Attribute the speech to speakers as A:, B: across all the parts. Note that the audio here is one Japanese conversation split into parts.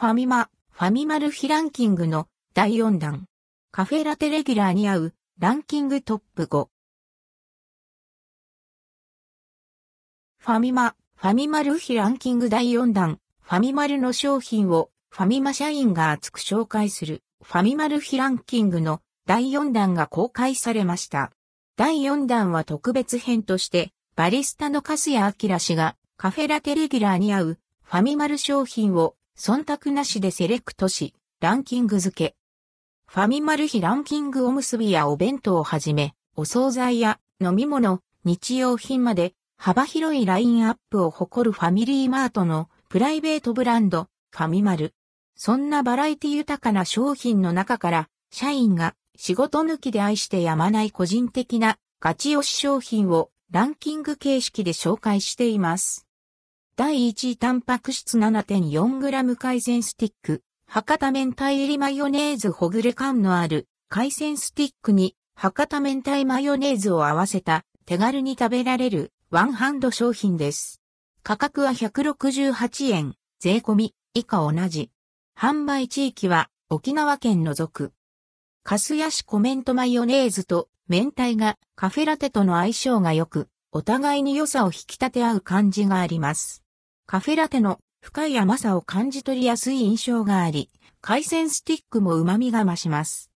A: ファミマ、ファミマルフィランキングの第4弾。カフェラテレギュラーに合うランキングトップ5。ファミマ、ファミマルフィランキング第4弾。ファミマルの商品をファミマ社員が熱く紹介するファミマルフィランキングの第4弾が公開されました。第4弾は特別編としてバリスタのカスヤアキラ氏がカフェラテレギュラーに合うファミマル商品を忖度なしでセレクトし、ランキング付け。ファミマルヒランキングおむすびやお弁当をはじめ、お惣菜や飲み物、日用品まで幅広いラインアップを誇るファミリーマートのプライベートブランド、ファミマル。そんなバラエティ豊かな商品の中から、社員が仕事抜きで愛してやまない個人的なガチ押し商品をランキング形式で紹介しています。第1位タンパク質 7.4g 海鮮スティック。博多明太入りマヨネーズほぐれ感のある海鮮スティックに博多明太マヨネーズを合わせた手軽に食べられるワンハンド商品です。価格は168円、税込み以下同じ。販売地域は沖縄県除く。カスヤシコメントマヨネーズと明太がカフェラテとの相性が良く、お互いに良さを引き立て合う感じがあります。カフェラテの深い甘さを感じ取りやすい印象があり、海鮮スティックも旨味が増します。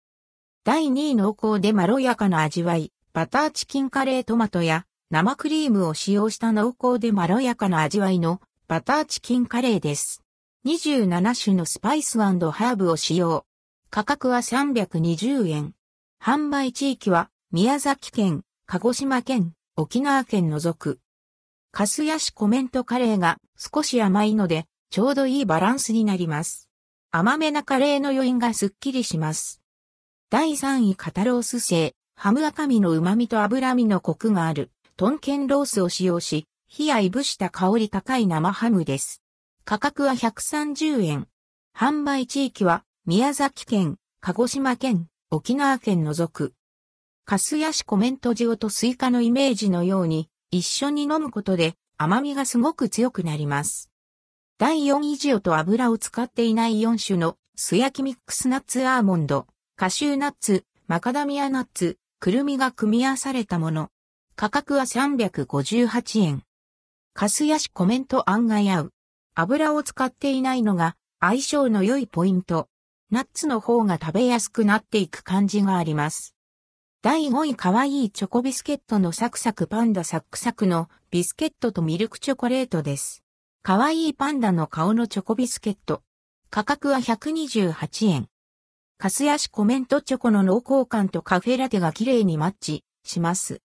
A: 第2位濃厚でまろやかな味わい、バターチキンカレートマトや生クリームを使用した濃厚でまろやかな味わいのバターチキンカレーです。27種のスパイスハーブを使用。価格は320円。販売地域は宮崎県、鹿児島県、沖縄県除く。カスヤシコメントカレーが少し甘いので、ちょうどいいバランスになります。甘めなカレーの余韻がすっきりします。第3位カタロース製、ハム赤身の旨味と脂身のコクがある、トンケンロースを使用し、火やいぶした香り高い生ハムです。価格は130円。販売地域は宮崎県、鹿児島県、沖縄県除く。カスヤシコメント塩とスイカのイメージのように、一緒に飲むことで甘みがすごく強くなります。第4位塩と油を使っていない4種の素焼きミックスナッツアーモンド、カシューナッツ、マカダミアナッツ、くるみが組み合わされたもの。価格は358円。カスヤシコメント案外合う。油を使っていないのが相性の良いポイント。ナッツの方が食べやすくなっていく感じがあります。第5位かわいいチョコビスケットのサクサクパンダサックサクのビスケットとミルクチョコレートです。かわいいパンダの顔のチョコビスケット。価格は128円。カスヤシコメントチョコの濃厚感とカフェラテが綺麗にマッチします。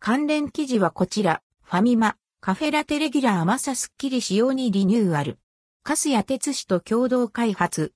A: 関連記事はこちら、ファミマ、カフェラテレギュラー甘さすっきり仕様にリニューアル。カスヤ哲司と共同開発、